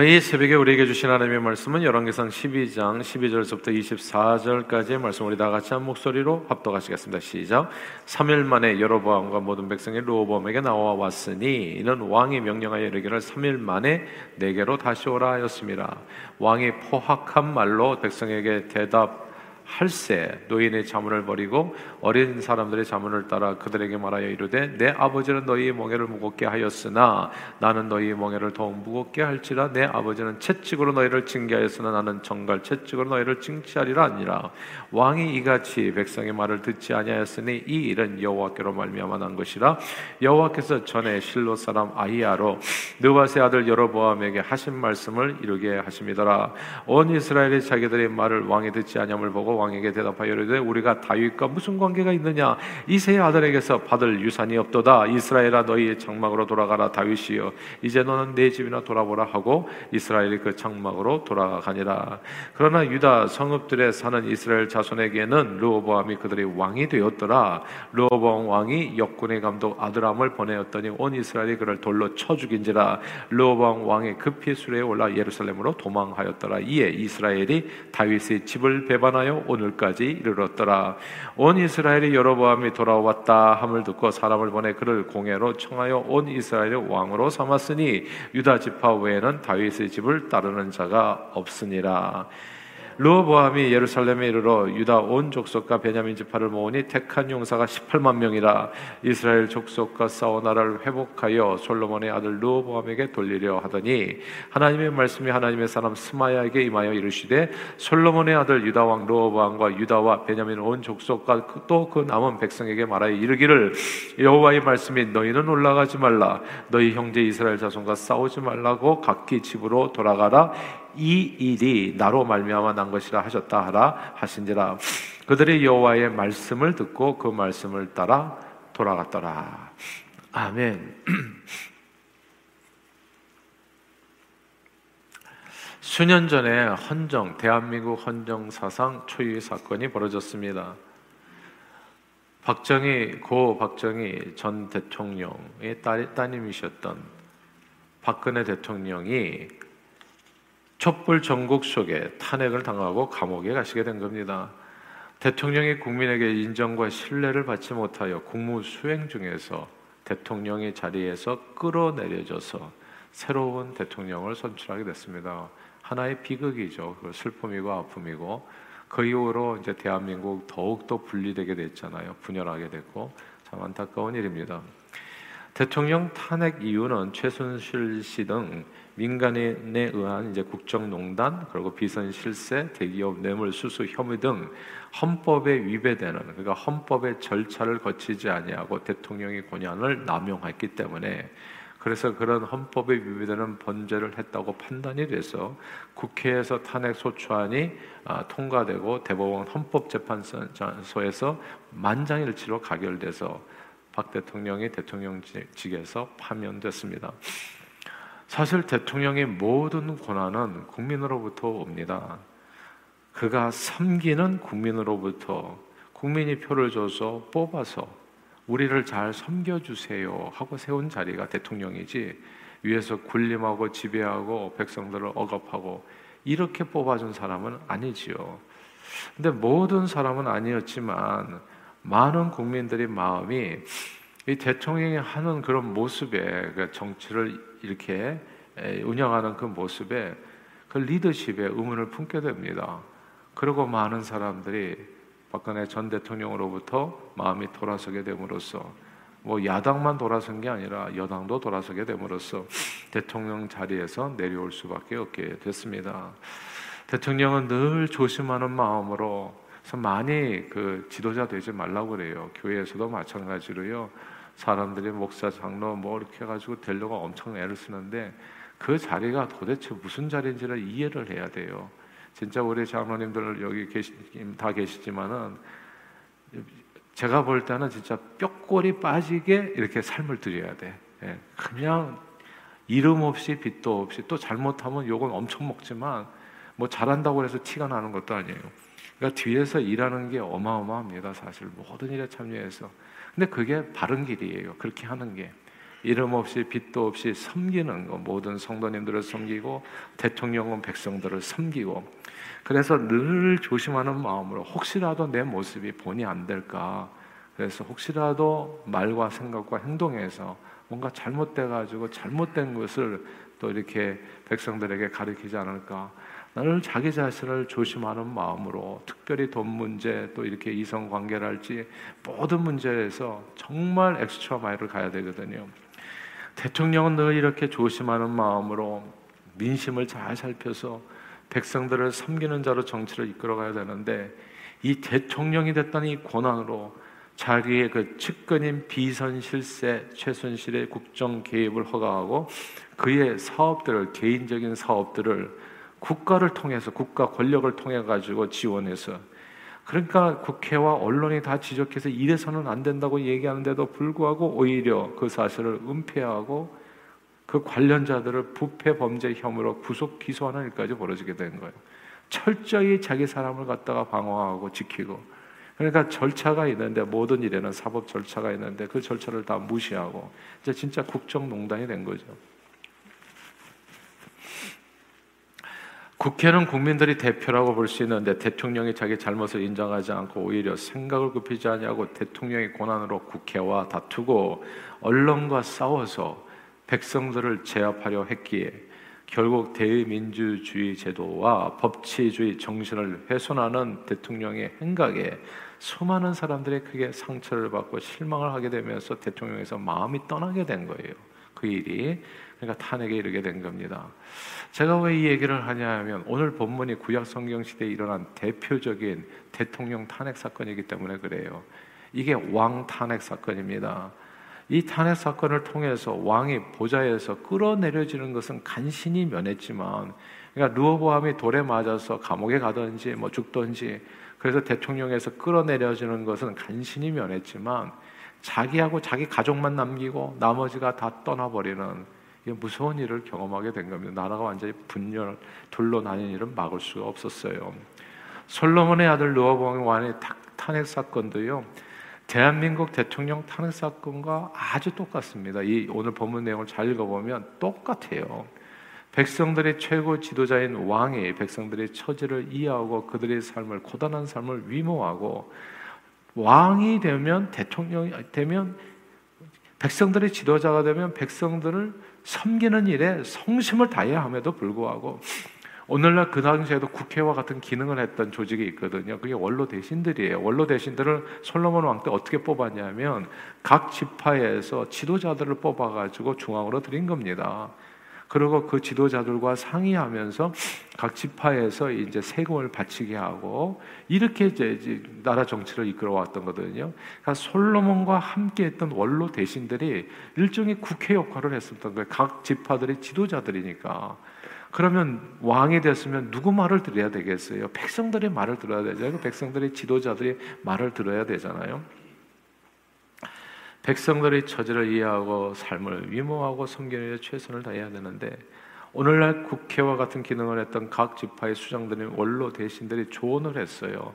이 새벽에 우리에게 주신 하나님의 말씀은 열왕기상 12장 12절부터 24절까지의 말씀 우리 다 같이 한 목소리로 합독하시겠습니다. 시작. 3일 만에 여로보암과 모든 백성이 로보암에게 나와 왔으니 이는 왕이 명령하여 이르기를 3일 만에 내게로 다시 오라 하였습니다. 왕이 포악한 말로 백성에게 대답 할세 노인의 자문을 버리고 어린 사람들의 자문을 따라 그들에게 말하여 이르되 내 아버지는 너희의 멍에를 무겁게 하였으나 나는 너희의 멍에를 더욱 무겁게 할지라. 내 아버지는 채찍으로 너희를 징계하였으나 나는 정갈 채찍으로 너희를 징치하리라 아니라. 왕이 이같이 백성의 말을 듣지 아니하였으니 이 일은 여호와께로 말미암아 난 것이라. 여호와께서 전에 실로 사람 아이야로 느바세 아들 여로보암에게 하신 말씀을 이루게 하심이더라. 온 이스라엘이 자기들의 말을 왕이 듣지 아니함을 보고 왕에게 대답하여 이르되 우리가 다윗과 무슨 관계가 있느냐? 이세의 아들에게서 받을 유산이 없도다. 이스라엘아 너희의 장막으로 돌아가라 다윗이여. 이제 너는 내 집이나 돌아보라 하고 이스라엘이 그 장막으로 돌아가니라. 그러나 유다 성읍들에 사는 이스라엘 자손에게는 르호보암이 그들의 왕이 되었더라. 르호보암 왕이 역군의 감독 아드람을 보내었더니 온 이스라엘이 그를 돌로 쳐 죽인지라 르호보암 왕이 급히 수레에 올라 예루살렘으로 도망하였더라. 이에 이스라엘이 다윗의 집을 배반하여 오늘까지 이르렀더라. 온 이스라엘이 여로보암이 돌아왔다 함을 듣고 사람을 보내 그를 공회로 청하여 온 이스라엘의 왕으로 삼았으니 유다 지파 외에는 다윗의 집을 따르는 자가 없으니라. 르호보암이 예루살렘에 이르러 유다 온 족속과 베냐민 지파를 모으니 택한 용사가 18만 명이라 이스라엘 족속과 싸워 나라를 회복하여 솔로몬의 아들 르호보암에게 돌리려 하더니 하나님의 말씀이 하나님의 사람 스마야에게 임하여 이르시되 솔로몬의 아들 유다 왕 르호보암과 유다와 베냐민 온 족속과 또 그 남은 백성에게 말하여 이르기를 여호와의 말씀이 너희는 올라가지 말라. 너희 형제 이스라엘 자손과 싸우지 말라고 각기 집으로 돌아가라 이 일이 나로 말미암아 난 것이라 하셨다 하라 하신지라. 그들이 여호와의 말씀을 듣고 그 말씀을 따라 돌아갔더라. 아멘. 수년 전에 헌정 대한민국 헌정 사상 초유의 사건이 벌어졌습니다. 박정희 고 박정희 전 대통령의 딸, 따님이셨던 박근혜 대통령이 촛불 전국 속에 탄핵을 당하고 감옥에 가시게 된 겁니다. 대통령이 국민에게 인정과 신뢰를 받지 못하여 국무 수행 중에서 대통령의 자리에서 끌어내려져서 새로운 대통령을 선출하게 됐습니다. 하나의 비극이죠. 그 슬픔이고 아픔이고 그 이후로 이제 대한민국 더욱더 분리되게 됐잖아요. 분열하게 됐고 참 안타까운 일입니다. 대통령 탄핵 이유는 최순실 씨등 민간인에 의한 이제 국정농단 그리고 비선 실세, 대기업 뇌물 수수 혐의 등 헌법에 위배되는 그러니까 헌법의 절차를 거치지 아니하고 대통령의 권한을 남용했기 때문에 그래서 그런 헌법에 위배되는 번제를 했다고 판단이 돼서 국회에서 탄핵 소추안이 아, 통과되고 대법원 헌법재판소에서 만장일치로 가결돼서 박 대통령이 대통령직에서 파면됐습니다. 사실 대통령의 모든 권한은 국민으로부터 옵니다. 그가 섬기는 국민으로부터 국민이 표를 줘서 뽑아서 우리를 잘 섬겨주세요 하고 세운 자리가 대통령이지 위에서 군림하고 지배하고 백성들을 억압하고 이렇게 뽑아준 사람은 아니지요. 근데 모든 사람은 아니었지만 많은 국민들의 마음이 이 대통령이 하는 그런 모습에 그 정치를 이렇게 운영하는 그 모습에 그 리더십에 의문을 품게 됩니다. 그리고 많은 사람들이 박근혜 전 대통령으로부터 마음이 돌아서게 됨으로써 뭐 야당만 돌아선 게 아니라 여당도 돌아서게 됨으로써 대통령 자리에서 내려올 수밖에 없게 됐습니다. 대통령은 늘 조심하는 마음으로 많이 그 지도자 되지 말라고 그래요. 교회에서도 마찬가지로요. 사람들이 목사 장로 뭐 이렇게 해가지고 되려고 엄청 애를 쓰는데 그 자리가 도대체 무슨 자리인지를 이해를 해야 돼요. 진짜 우리 장로님들 여기 계시 다 계시지만은 제가 볼 때는 진짜 뼈골이 빠지게 이렇게 삶을 드려야 돼. 예, 그냥 이름 없이 빚도 없이 또 잘못하면 욕은 엄청 먹지만 뭐 잘한다고 해서 티가 나는 것도 아니에요. 그러니까 뒤에서 일하는 게 어마어마합니다. 사실 모든 일에 참여해서. 근데 그게 바른 길이에요. 그렇게 하는 게. 이름 없이 빛도 없이 섬기는 거 모든 성도님들을 섬기고 대통령은 백성들을 섬기고 그래서 늘 조심하는 마음으로 혹시라도 내 모습이 본이 안 될까 그래서 혹시라도 말과 생각과 행동에서 뭔가 잘못돼 가지고 잘못된 것을 또 이렇게 백성들에게 가르치지 않을까 늘 자기 자신을 조심하는 마음으로 특별히 돈 문제 또 이렇게 이성 관계랄지 모든 문제에서 정말 엑스트라 마일을 가야 되거든요. 대통령은 늘 이렇게 조심하는 마음으로 민심을 잘 살펴서 백성들을 섬기는 자로 정치를 이끌어가야 되는데 이 대통령이 됐다는 이 권한으로 자기의 그 측근인 비선 실세 최순실의 국정 개입을 허가하고 그의 사업들을 개인적인 사업들을 국가를 통해서 국가 권력을 통해 가지고 지원해서 그러니까 국회와 언론이 다 지적해서 이래서는 안 된다고 얘기하는데도 불구하고 오히려 그 사실을 은폐하고 그 관련자들을 부패 범죄 혐의로 구속 기소하는 일까지 벌어지게 된 거예요. 철저히 자기 사람을 갖다가 방어하고 지키고 그러니까 절차가 있는데 모든 일에는 사법 절차가 있는데 그 절차를 다 무시하고 이제 진짜 국정농단이 된 거죠. 국회는 국민들이 대표라고 볼 수 있는데 대통령이 자기 잘못을 인정하지 않고 오히려 생각을 굽히지 않냐고 대통령의 권한으로 국회와 다투고 언론과 싸워서 백성들을 제압하려 했기에 결국 대의민주주의 제도와 법치주의 정신을 훼손하는 대통령의 행각에 수많은 사람들이 크게 상처를 받고 실망을 하게 되면서 대통령에서 마음이 떠나게 된 거예요. 그 일이 그러니까 탄핵에 이르게 된 겁니다. 제가 왜 이 얘기를 하냐면 오늘 본문이 구약 성경 시대에 일어난 대표적인 대통령 탄핵 사건이기 때문에 그래요. 이게 왕 탄핵 사건입니다. 이 탄핵 사건을 통해서 왕이 보좌에서 끌어내려지는 것은 간신히 면했지만, 그러니까 르호보암이 돌에 맞아서 감옥에 가든지 뭐 죽든지, 그래서 대통령에서 끌어내려지는 것은 간신히 면했지만, 자기하고 자기 가족만 남기고 나머지가 다 떠나버리는 이 무서운 일을 경험하게 된 겁니다. 나라가 완전히 분열, 둘로 나뉜 일은 막을 수가 없었어요. 솔로몬의 아들 르호보암 왕의 탄핵 사건도요. 대한민국 대통령 탄핵 사건과 아주 똑같습니다. 이 오늘 본문 내용을 잘 읽어보면 똑같아요. 백성들의 최고 지도자인 왕이 백성들의 처지를 이해하고 그들의 삶을 고단한 삶을 위모하고 왕이 되면 대통령이 되면 백성들의 지도자가 되면 백성들을 섬기는 일에 성심을 다해야 함에도 불구하고 오늘날 그 당시에도 국회와 같은 기능을 했던 조직이 있거든요. 그게 원로 대신들이에요. 원로 대신들을 솔로몬 왕 때 어떻게 뽑았냐면 각 지파에서 지도자들을 뽑아가지고 중앙으로 드린 겁니다. 그리고 그 지도자들과 상의하면서 각 지파에서 이제 세금을 바치게 하고 이렇게 이제 나라 정치를 이끌어왔던 거거든요. 그러니까 솔로몬과 함께했던 원로 대신들이 일종의 국회 역할을 했었던 거예요. 각 지파들의 지도자들이니까. 그러면 왕이 됐으면 누구 말을 들어야 되겠어요? 백성들의 말을 들어야 되잖아요. 백성들의 지도자들의 말을 들어야 되잖아요. 백성들의 처지를 이해하고 삶을 위모하고 섬기는 데 최선을 다해야 되는데 오늘날 국회와 같은 기능을 했던 각 지파의 수장들이 원로 대신들이 조언을 했어요.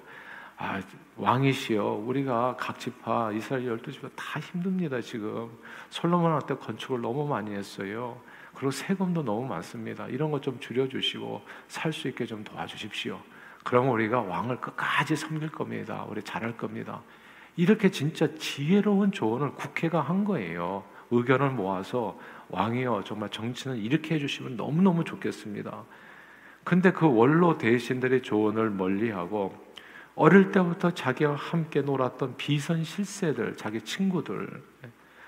아, 왕이시여, 우리가 각 지파, 이스라엘 열두 지파 다 힘듭니다, 지금. 솔로몬 한테 건축을 너무 많이 했어요. 그리고 세금도 너무 많습니다. 이런 것 좀 줄여주시고 살 수 있게 좀 도와주십시오. 그러면 우리가 왕을 끝까지 섬길 겁니다. 우리 잘할 겁니다. 이렇게 진짜 지혜로운 조언을 국회가 한 거예요. 의견을 모아서 왕이여 정말 정치는 이렇게 해주시면 너무너무 좋겠습니다. 근데 그 원로 대신들의 조언을 멀리하고 어릴 때부터 자기와 함께 놀았던 비선 실세들, 자기 친구들,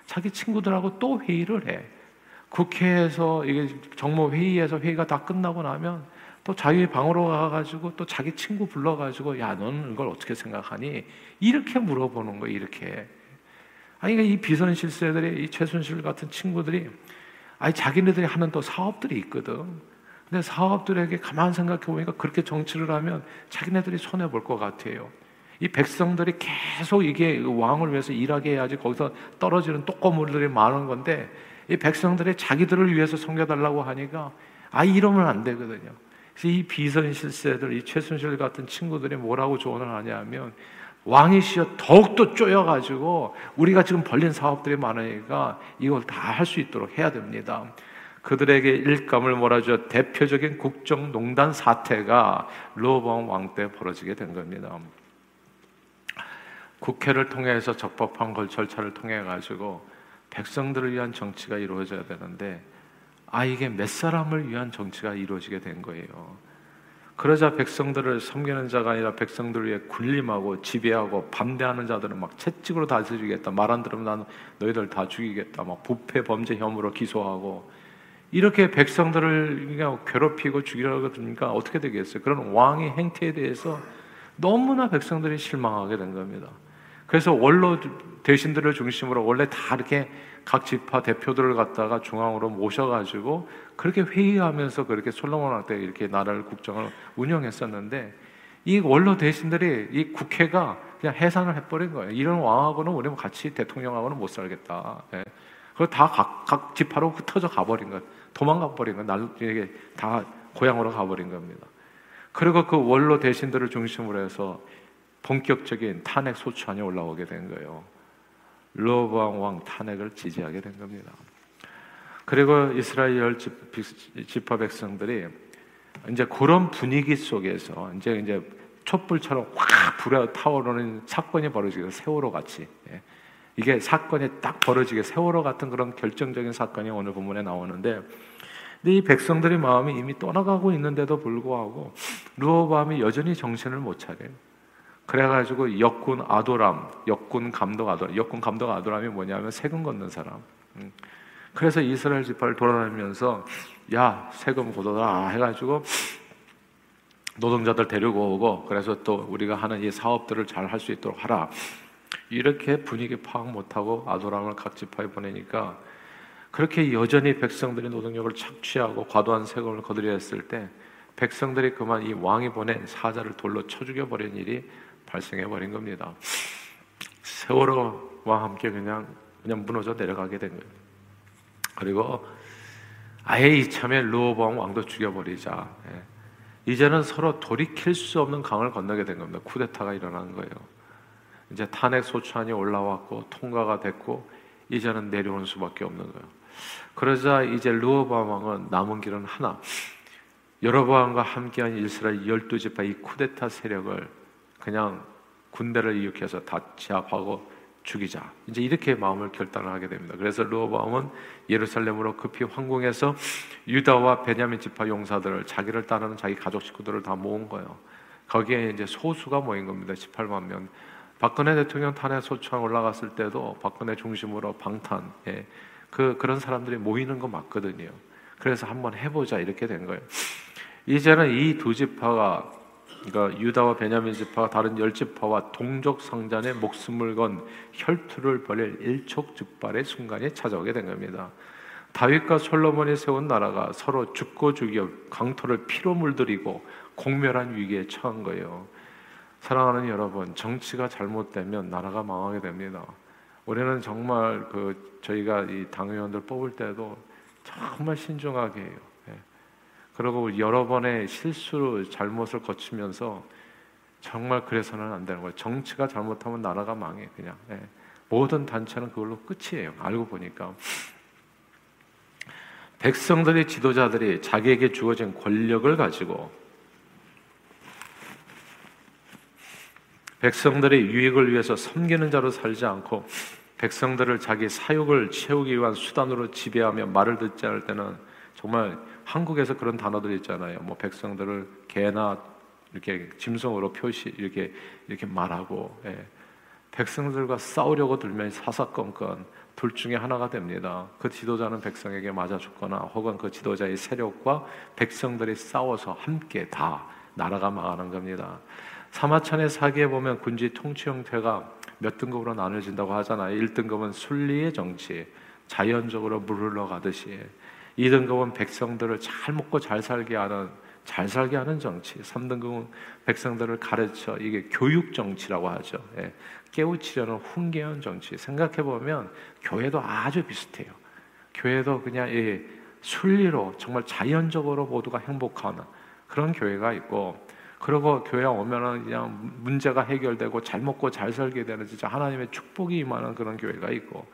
자기 친구들하고 또 회의를 해. 국회에서 이게 정모 회의에서 회의가 다 끝나고 나면 또 자기 방으로 가가지고 또 자기 친구 불러가지고 야 너는 이걸 어떻게 생각하니? 이렇게 물어보는 거예요. 이렇게. 아니 그러니까 이 비선 실세들이 이 최순실 같은 친구들이 아니 자기네들이 하는 또 사업들이 있거든. 근데 사업들에게 가만 생각해 보니까 그렇게 정치를 하면 자기네들이 손해 볼 것 같아요. 이 백성들이 계속 이게 왕을 위해서 일하게 해야지 거기서 떨어지는 똑꼬물들이 많은 건데 이 백성들이 자기들을 위해서 섬겨달라고 하니까 아 이러면 안 되거든요. 이 비선 실세들, 이 최순실 같은 친구들이 뭐라고 조언을 하냐면 왕이시여 더욱더 쪼여가지고 우리가 지금 벌린 사업들이 많으니까 이걸 다 할 수 있도록 해야 됩니다. 그들에게 일감을 몰아줘 대표적인 국정농단 사태가 로보암 왕때 벌어지게 된 겁니다. 국회를 통해서 적법한 걸 절차를 통해 가지고 백성들을 위한 정치가 이루어져야 되는데 아 이게 몇 사람을 위한 정치가 이루어지게 된 거예요. 그러자 백성들을 섬기는 자가 아니라 백성들을 위해 군림하고 지배하고 반대하는 자들은 막 채찍으로 다스리겠다. 말 안 들으면 나는 너희들 다 죽이겠다. 막 부패 범죄 혐의로 기소하고 이렇게 백성들을 괴롭히고 죽이려고 그러니까 어떻게 되겠어요? 그런 왕의 행태에 대해서 너무나 백성들이 실망하게 된 겁니다. 그래서 원로 대신들을 중심으로 원래 다 이렇게 각 지파 대표들을 갖다가 중앙으로 모셔가지고 그렇게 회의하면서 그렇게 솔로몬 왕때 이렇게 나라를 국정을 운영했었는데 이 원로 대신들이 이 국회가 그냥 해산을 해버린 거예요. 이런 왕하고는 우리는 같이 대통령하고는 못 살겠다. 예. 그걸 다각 각 지파로 흩어져 가버린 것, 도망가 버린 것, 나중에 다 고향으로 가버린 겁니다. 그리고 그 원로 대신들을 중심으로 해서 본격적인 탄핵 소추안이 올라오게 된 거예요. 로보암 왕 탄핵을 지지하게 된 겁니다. 그리고 이스라엘 지파 백성들이 이제 그런 분위기 속에서 이제 이제 촛불처럼 확 불에 타오르는 사건이 벌어지게 세월호 같이 예. 이게 사건이 딱 벌어지게 세월호 같은 그런 결정적인 사건이 오늘 본문에 나오는데 근데 이 백성들의 마음이 이미 떠나가고 있는데도 불구하고 루어밤이 여전히 정신을 못 차려요. 그래가지고 역군 아도람, 역군 감독 아도람, 역군 감독 아도람이 뭐냐면 세금 걷는 사람. 음. 그래서 이스라엘 지파를 돌아다니면서 야 세금 걷어라 해가지고 노동자들 데리고 오고 그래서 또 우리가 하는 이 사업들을 잘 할 수 있도록 하라. 이렇게 분위기 파악 못하고 아도람을 각 지파에 보내니까 그렇게 여전히 백성들이 노동력을 착취하고 과도한 세금을 거두려 했을 때 백성들이 그만 이 왕이 보낸 사자를 돌로 쳐 죽여버린 일이 발생해 버린 겁니다. 세월호와 함께 그냥 그냥 무너져 내려가게 된 거예요. 그리고 아예 이참에 르호보암 왕도 죽여버리자. 예. 이제는 서로 돌이킬 수 없는 강을 건너게 된 겁니다. 쿠데타가 일어난 거예요. 이제 탄핵 소추안이 올라왔고 통과가 됐고 이제는 내려오는 수밖에 없는 거예요. 그러자 이제 르호보암 왕은 남은 길은 하나. 여로보암과 함께한 이스라엘 열두 지파 이 쿠데타 세력을 그냥 군대를 일으켜서 다 제압하고 죽이자. 이제 이렇게 마음을 결단을 하게 됩니다. 그래서 르호보암은 예루살렘으로 급히 황궁해서 유다와 베냐민 지파 용사들을 자기를 따르는 자기 가족 식구들을 다 모은 거예요. 거기에 이제 소수가 모인 겁니다. 18만 명. 박근혜 대통령 탄핵 소추안 올라갔을 때도 박근혜 중심으로 방탄, 예, 그 그런 사람들이 모이는 거 맞거든요. 그래서 한번 해보자 이렇게 된 거예요. 이제는 이 두 지파가 그러니까 유다와 베냐민 지파가 다른 열 지파와 동족 상잔의 목숨을 건 혈투를 벌일 일촉즉발의 순간이 찾아오게 된 겁니다. 다윗과 솔로몬이 세운 나라가 서로 죽고 죽여 강토를 피로 물들이고 공멸한 위기에 처한 거예요. 사랑하는 여러분, 정치가 잘못되면 나라가 망하게 됩니다. 우리는 정말 그 저희가 이 당의원들 뽑을 때도 정말 신중하게 해요. 그리고 여러 번의 실수, 잘못을 거치면서 정말 그래서는 안 되는 거예요. 정치가 잘못하면 나라가 망해 그냥. 예. 모든 단체는 그걸로 끝이에요. 알고 보니까. 백성들의 지도자들이 자기에게 주어진 권력을 가지고 백성들의 유익을 위해서 섬기는 자로 살지 않고 백성들을 자기 사욕을 채우기 위한 수단으로 지배하며 말을 듣지 않을 때는 정말 한국에서 그런 단어들 있잖아요. 뭐 백성들을 개나 이렇게 짐승으로 표시 이렇게 이렇게 말하고 예. 백성들과 싸우려고 들면 사사건건 둘 중에 하나가 됩니다. 그 지도자는 백성에게 맞아 죽거나 혹은 그 지도자의 세력과 백성들이 싸워서 함께 다 나라가 망하는 겁니다. 사마천의 사기에 보면 군지 통치 형태가 몇 등급으로 나눠진다고 하잖아요. 1등급은 순리의 정치, 자연적으로 물 흘러 가듯이 2등급은 백성들을 잘 먹고 잘 살게 하는 잘 살게 하는 정치. 3등급은 백성들을 가르쳐 이게 교육 정치라고 하죠. 예. 깨우치려는 훈계한 정치. 생각해 보면 교회도 아주 비슷해요. 교회도 그냥 이 순리로 정말 자연적으로 모두가 행복하는 그런 교회가 있고 그리고 교회 오면은 그냥 문제가 해결되고 잘 먹고 잘 살게 되는 진짜 하나님의 축복이 임하는 그런 교회가 있고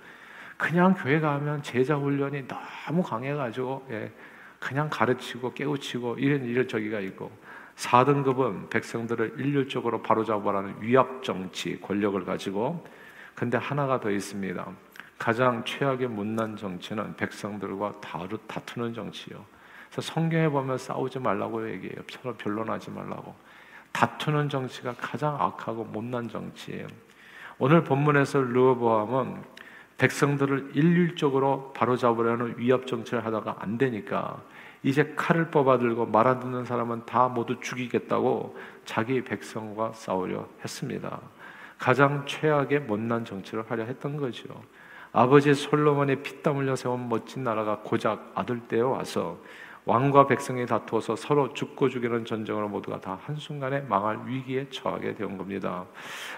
그냥 교회 가면 제자 훈련이 너무 강해가지고 예, 그냥 가르치고 깨우치고 이런 이런 저기가 있고 4등급은 백성들을 일률적으로 바로잡아라는 위압 정치 권력을 가지고 근데 하나가 더 있습니다. 가장 최악의 못난 정치는 백성들과 다루, 다투는 정치요. 그래서 성경에 보면 싸우지 말라고 얘기해요. 서로 변론하지 말라고. 다투는 정치가 가장 악하고 못난 정치예요. 오늘 본문에서 르호보암은 백성들을 일률적으로 바로잡으려는 위협 정치를 하다가 안 되니까 이제 칼을 뽑아 들고 말안 듣는 사람은 다 모두 죽이겠다고 자기 백성과 싸우려 했습니다. 가장 최악의 못난 정치를 하려 했던 거죠. 아버지 솔로몬의 피땀 흘려 세운 멋진 나라가 고작 아들 때에 와서 왕과 백성이 다투어서 서로 죽고 죽이는 전쟁으로 모두가 다 한순간에 망할 위기에 처하게 된 겁니다.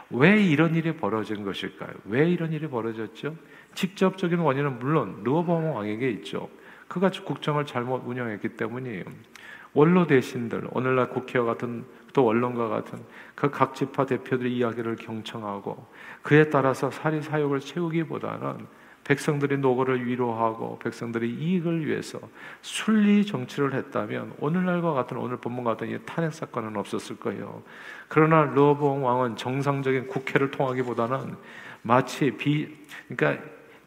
왜 이런 일이 벌어진 것일까요? 왜 이런 일이 벌어졌죠? 직접적인 원인은 물론 르호보암 왕에게 있죠. 그가 국정을 잘못 운영했기 때문이에요. 원로 대신들, 오늘날 국회와 같은 또 언론과 같은 그 각 지파 대표들의 이야기를 경청하고 그에 따라서 사리 사욕을 채우기보다는 백성들의 노고를 위로하고 백성들의 이익을 위해서 순리 정치를 했다면 오늘날과 같은 오늘 본문과 같은 이 탄핵 사건은 없었을 거예요. 그러나 르호보암 왕은 정상적인 국회를 통하기보다는 마치 비 그러니까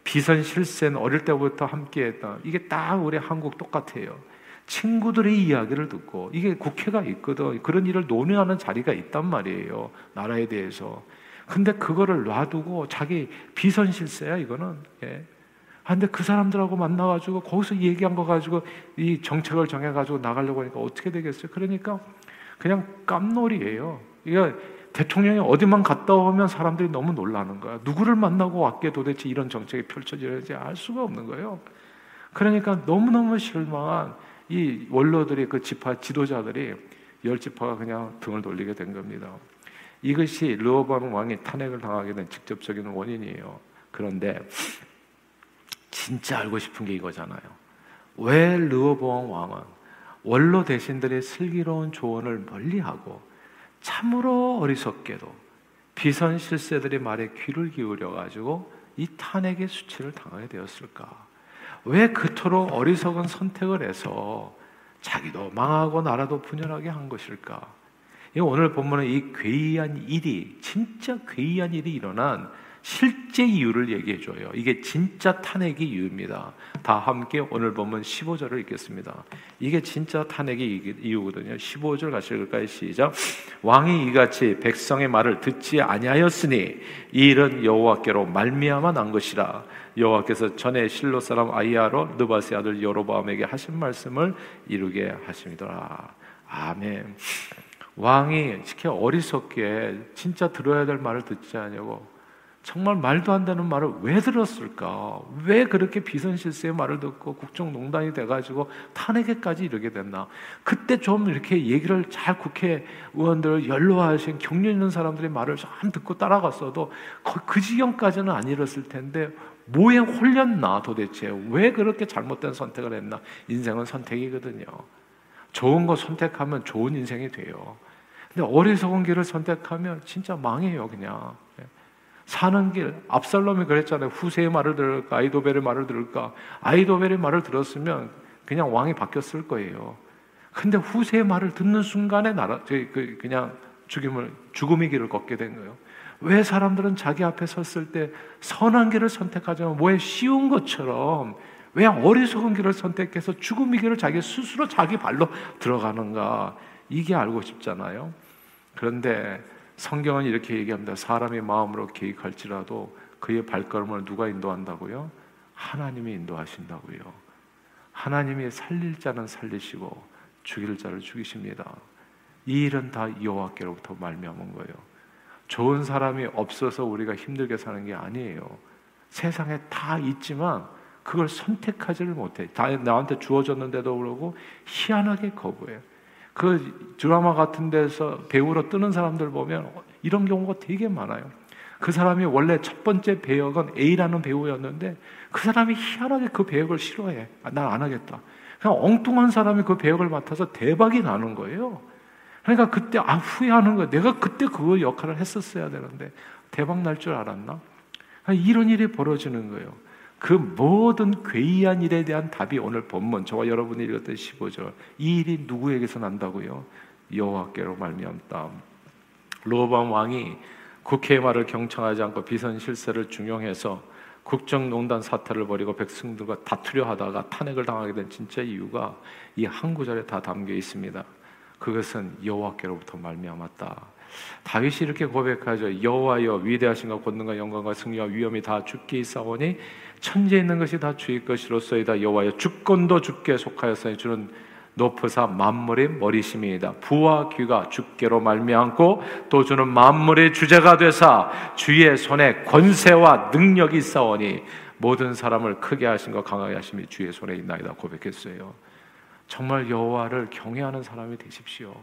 비선 실세는 어릴 때부터 함께했던 이게 딱 우리 한국 똑같아요. 친구들의 이야기를 듣고 이게 국회가 있거든 그런 일을 논의하는 자리가 있단 말이에요 나라에 대해서 근데 그거를 놔두고 자기 비선 실세야 이거는. 예. 아, 근데 그 사람들하고 만나가지고 거기서 얘기한 거 가지고 이 정책을 정해가지고 나가려고 하니까 어떻게 되겠어요? 그러니까 그냥 깜놀이에요. 이거 대통령이 어디만 갔다 오면 사람들이 너무 놀라는 거야. 누구를 만나고 왔게 도대체 이런 정책이 펼쳐지는지 알 수가 없는 거예요. 그러니까 너무너무 실망한 이 원로들이 그 지파 지도자들이 열 지파가 그냥 등을 돌리게 된 겁니다. 이것이 르호보암 왕이 탄핵을 당하게 된 직접적인 원인이에요. 그런데 진짜 알고 싶은 게 이거잖아요. 왜 르호보암 왕은 원로 대신들의 슬기로운 조언을 멀리하고 참으로 어리석게도 비선 실세들의 말에 귀를 기울여 가지고 이 탄핵의 수치를 당하게 되었을까? 왜 그토록 어리석은 선택을 해서 자기도 망하고 나라도 분열하게 한 것일까? 오늘 본문은 이 괴이한 일이 진짜 괴이한 일이 일어난 실제 이유를 얘기해 줘요. 이게 진짜 탄핵의 이유입니다. 다 함께 오늘 보면 15절을 읽겠습니다. 이게 진짜 탄핵의 이유거든요. 15절 같이 읽을까요? 시작. 왕이 이같이 백성의 말을 듣지 아니하였으니 이 일은 여호와께로 말미암아 난 것이라. 여호와께서 전에 실로 사람 아이야로 느바세 아들 여로보암에게 하신 말씀을 이루게 하심이더라. 아멘. 왕이 특히 어리석게 진짜 들어야 될 말을 듣지 않냐고 정말 말도 안 되는 말을 왜 들었을까? 왜 그렇게 비선실세의 말을 듣고 국정농단이 돼가지고 탄핵에까지 이르게 됐나? 그때 좀 이렇게 얘기를 잘 국회의원들 연로하신 경륜 있는 사람들의 말을 좀 듣고 따라갔어도 그 지경까지는 안 이뤘을 텐데 뭐에 홀렸나 도대체? 왜 그렇게 잘못된 선택을 했나? 인생은 선택이거든요. 좋은 거 선택하면 좋은 인생이 돼요. 근데 어리석은 길을 선택하면 진짜 망해요, 그냥. 사는 길, 압살롬이 그랬잖아요. 후세의 말을 들을까, 아이도벨의 말을 들을까. 아이도벨의 말을 들었으면 그냥 왕이 바뀌었을 거예요. 근데 후세의 말을 듣는 순간에 나라, 그, 그냥 죽임을, 죽음의 길을 걷게 된 거예요. 왜 사람들은 자기 앞에 섰을 때 선한 길을 선택하자면 뭐에 쉬운 것처럼 왜 어리석은 길을 선택해서 죽음의 길을 자기 스스로 자기 발로 들어가는가? 이게 알고 싶잖아요. 그런데 성경은 이렇게 얘기합니다. 사람이 마음으로 계획할지라도 그의 발걸음을 누가 인도한다고요? 하나님이 인도하신다고요. 하나님이 살릴 자는 살리시고 죽일 자를 죽이십니다. 이 일은 다 여호와께로부터 말미암은 거예요. 좋은 사람이 없어서 우리가 힘들게 사는 게 아니에요. 세상에 다 있지만 그걸 선택하지를 못해. 다 나한테 주어졌는데도 그러고 희한하게 거부해요. 그 드라마 같은 데서 배우로 뜨는 사람들 보면 이런 경우가 되게 많아요. 그 사람이 원래 첫 번째 배역은 A라는 배우였는데 그 사람이 희한하게 그 배역을 싫어해. 아, 난안 하겠다. 그냥 엉뚱한 사람이 그 배역을 맡아서 대박이 나는 거예요. 그러니까 그때 아 후회하는 거야. 내가 그때 그 역할을 했었어야 되는데 대박 날 줄 알았나? 그러니까 이런 일이 벌어지는 거예요. 그 모든 괴이한 일에 대한 답이 오늘 본문 저와 여러분이 읽었던 15절 이 일이 누구에게서 난다고요? 여호와께로 말미암다. 로밤 왕이 국회의 말을 경청하지 않고 비선 실세를 중용해서 국정농단 사태를 벌이고 백성들과 다투려 하다가 탄핵을 당하게 된 진짜 이유가 이 한 구절에 다 담겨 있습니다. 그것은 여호와께로부터 말미암았다. 다윗이 이렇게 고백하죠. 여호와여 위대하신가 권능과 영광과 승리와 위엄이 다 주께 있사오니 천지에 있는 것이 다 주의 것이로소이다. 여호와여 주권도 주께 속하였으니 주는 높으사 만물의 머리심이다. 부와 귀가 주께로 말미암고 또 주는 만물의 주제가 되사 주의 손에 권세와 능력이 있사오니 모든 사람을 크게 하신 것 강하게 하심이 주의 손에 있나이다 고백했어요. 정말 여호와를 경외하는 사람이 되십시오.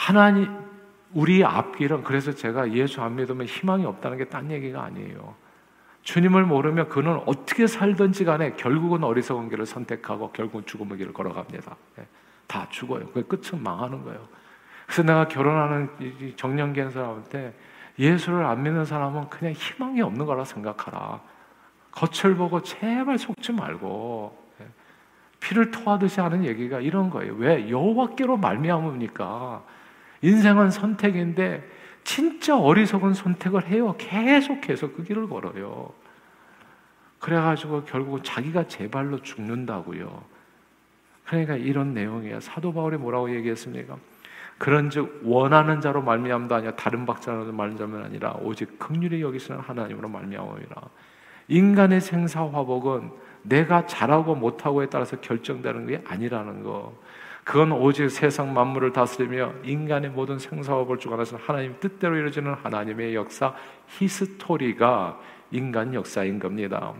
하나님 우리 앞길은 그래서 제가 예수 안 믿으면 희망이 없다는 게 딴 얘기가 아니에요. 주님을 모르면 그는 어떻게 살든지 간에 결국은 어리석은 길을 선택하고 결국은 죽음의 길을 걸어갑니다. 예, 다 죽어요. 그 끝은 망하는 거예요. 그래서 내가 결혼하는 정년기한 사람한테 예수를 안 믿는 사람은 그냥 희망이 없는 거라 생각하라. 겉을 보고 제발 속지 말고 예, 피를 토하듯이 하는 얘기가 이런 거예요. 왜 여호와께로 말미암으니까 인생은 선택인데 진짜 어리석은 선택을 해요. 계속해서 그 길을 걸어요. 그래가지고 결국은 자기가 제 발로 죽는다고요. 그러니까 이런 내용이에요. 사도 바울이 뭐라고 얘기했습니까? 그런즉 원하는 자로 말미암도 아니라 다른 박자로 말미암은 아니라 오직 극률이 여기서는 하나님으로 말미암으리라. 인간의 생사 화복은 내가 잘하고 못하고에 따라서 결정되는 게 아니라는 거. 그건 오직 세상 만물을 다스리며 인간의 모든 생사업을 주관하시는 하나님 뜻대로 이루어지는 하나님의 역사 히스토리가 인간 역사인 겁니다.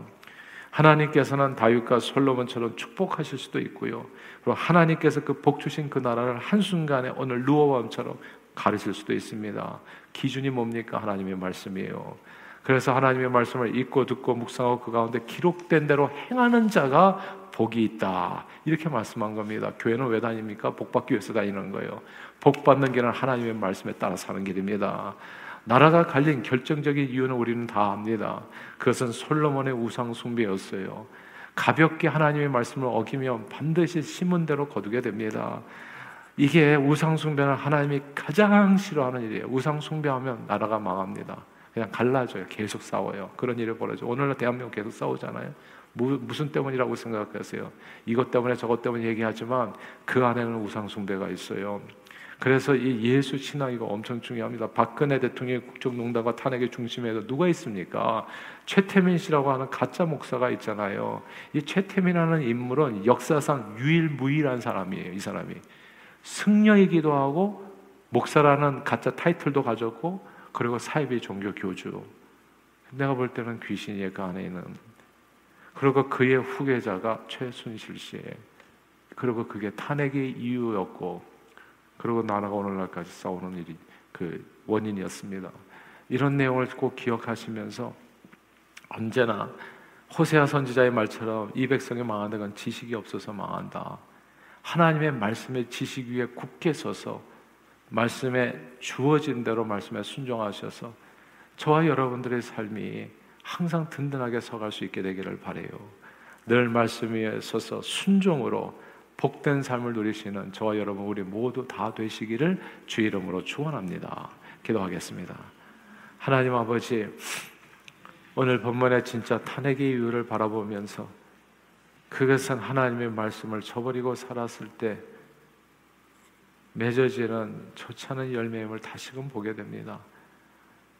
하나님께서는 다윗과 솔로몬처럼 축복하실 수도 있고요. 그리고 하나님께서 그 복 주신 그 나라를 한순간에 오늘 루어밤처럼 가르칠 수도 있습니다. 기준이 뭡니까? 하나님의 말씀이에요. 그래서 하나님의 말씀을 읽고 듣고 묵상하고 그 가운데 기록된 대로 행하는 자가 복이 있다. 이렇게 말씀한 겁니다. 교회는 왜 다닙니까? 복 받기 위해서 다니는 거예요. 복 받는 길은 하나님의 말씀에 따라 사는 길입니다. 나라가 갈린 결정적인 이유는 우리는 다 압니다. 그것은 솔로몬의 우상 숭배였어요. 가볍게 하나님의 말씀을 어기면 반드시 심은 대로 거두게 됩니다. 이게 우상 숭배는 하나님이 가장 싫어하는 일이에요. 우상 숭배하면 나라가 망합니다. 그냥 갈라져요. 계속 싸워요. 그런 일이 벌어져. 오늘날 대한민국 계속 싸우잖아요. 무슨 때문이라고 생각하세요? 이것 때문에 저것 때문에 얘기하지만 그 안에는 우상숭배가 있어요. 그래서 이 예수 신앙 이거 엄청 중요합니다. 박근혜 대통령의 국정농단과 탄핵의 중심에도 누가 있습니까? 최태민 씨라고 하는 가짜 목사가 있잖아요. 이 최태민이라는 인물은 역사상 유일무이한 사람이에요. 이 사람이 승려이기도 하고 목사라는 가짜 타이틀도 가졌고 그리고 사이비 종교 교주. 내가 볼 때는 귀신이 그 안에 있는 그리고 그의 후계자가 최순실 씨. 그리고 그게 탄핵의 이유였고, 그리고 나라가 오늘날까지 싸우는 일이 그 원인이었습니다. 이런 내용을 꼭 기억하시면서 언제나 호세아 선지자의 말처럼 이 백성이 망하는 건 지식이 없어서 망한다. 하나님의 말씀의 지식 위에 굳게 서서 말씀에 주어진 대로 말씀에 순종하셔서 저와 여러분들의 삶이 항상 든든하게 서갈 수 있게 되기를 바래요. 늘 말씀 위에 서서 순종으로 복된 삶을 누리시는 저와 여러분 우리 모두 다 되시기를 주 이름으로 축원합니다. 기도하겠습니다. 하나님 아버지 오늘 본문의 진짜 탄핵의 이유를 바라보면서 그것은 하나님의 말씀을 저버리고 살았을 때 맺어지는 좋지 은 열매임을 다시금 보게 됩니다.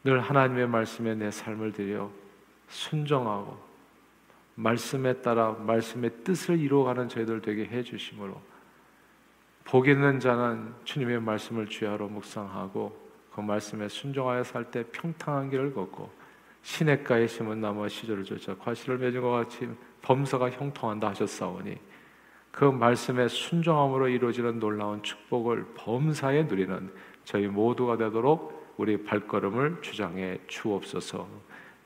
늘 하나님의 말씀에 내 삶을 드려 순종하고 말씀에 따라 말씀의 뜻을 이루어가는 저희들 되게 해 주심으로 복 있는 자는 주님의 말씀을 주야로 묵상하고 그 말씀에 순종하여 살 때 평탄한 길을 걷고 시냇가에 심은 나무와 시절을 쫓아 과실을 맺은 것 같이 범서가 형통한다 하셨사오니 그 말씀에 순종함으로 이루어지는 놀라운 축복을 범사에 누리는 저희 모두가 되도록 우리 발걸음을 주장해 주옵소서.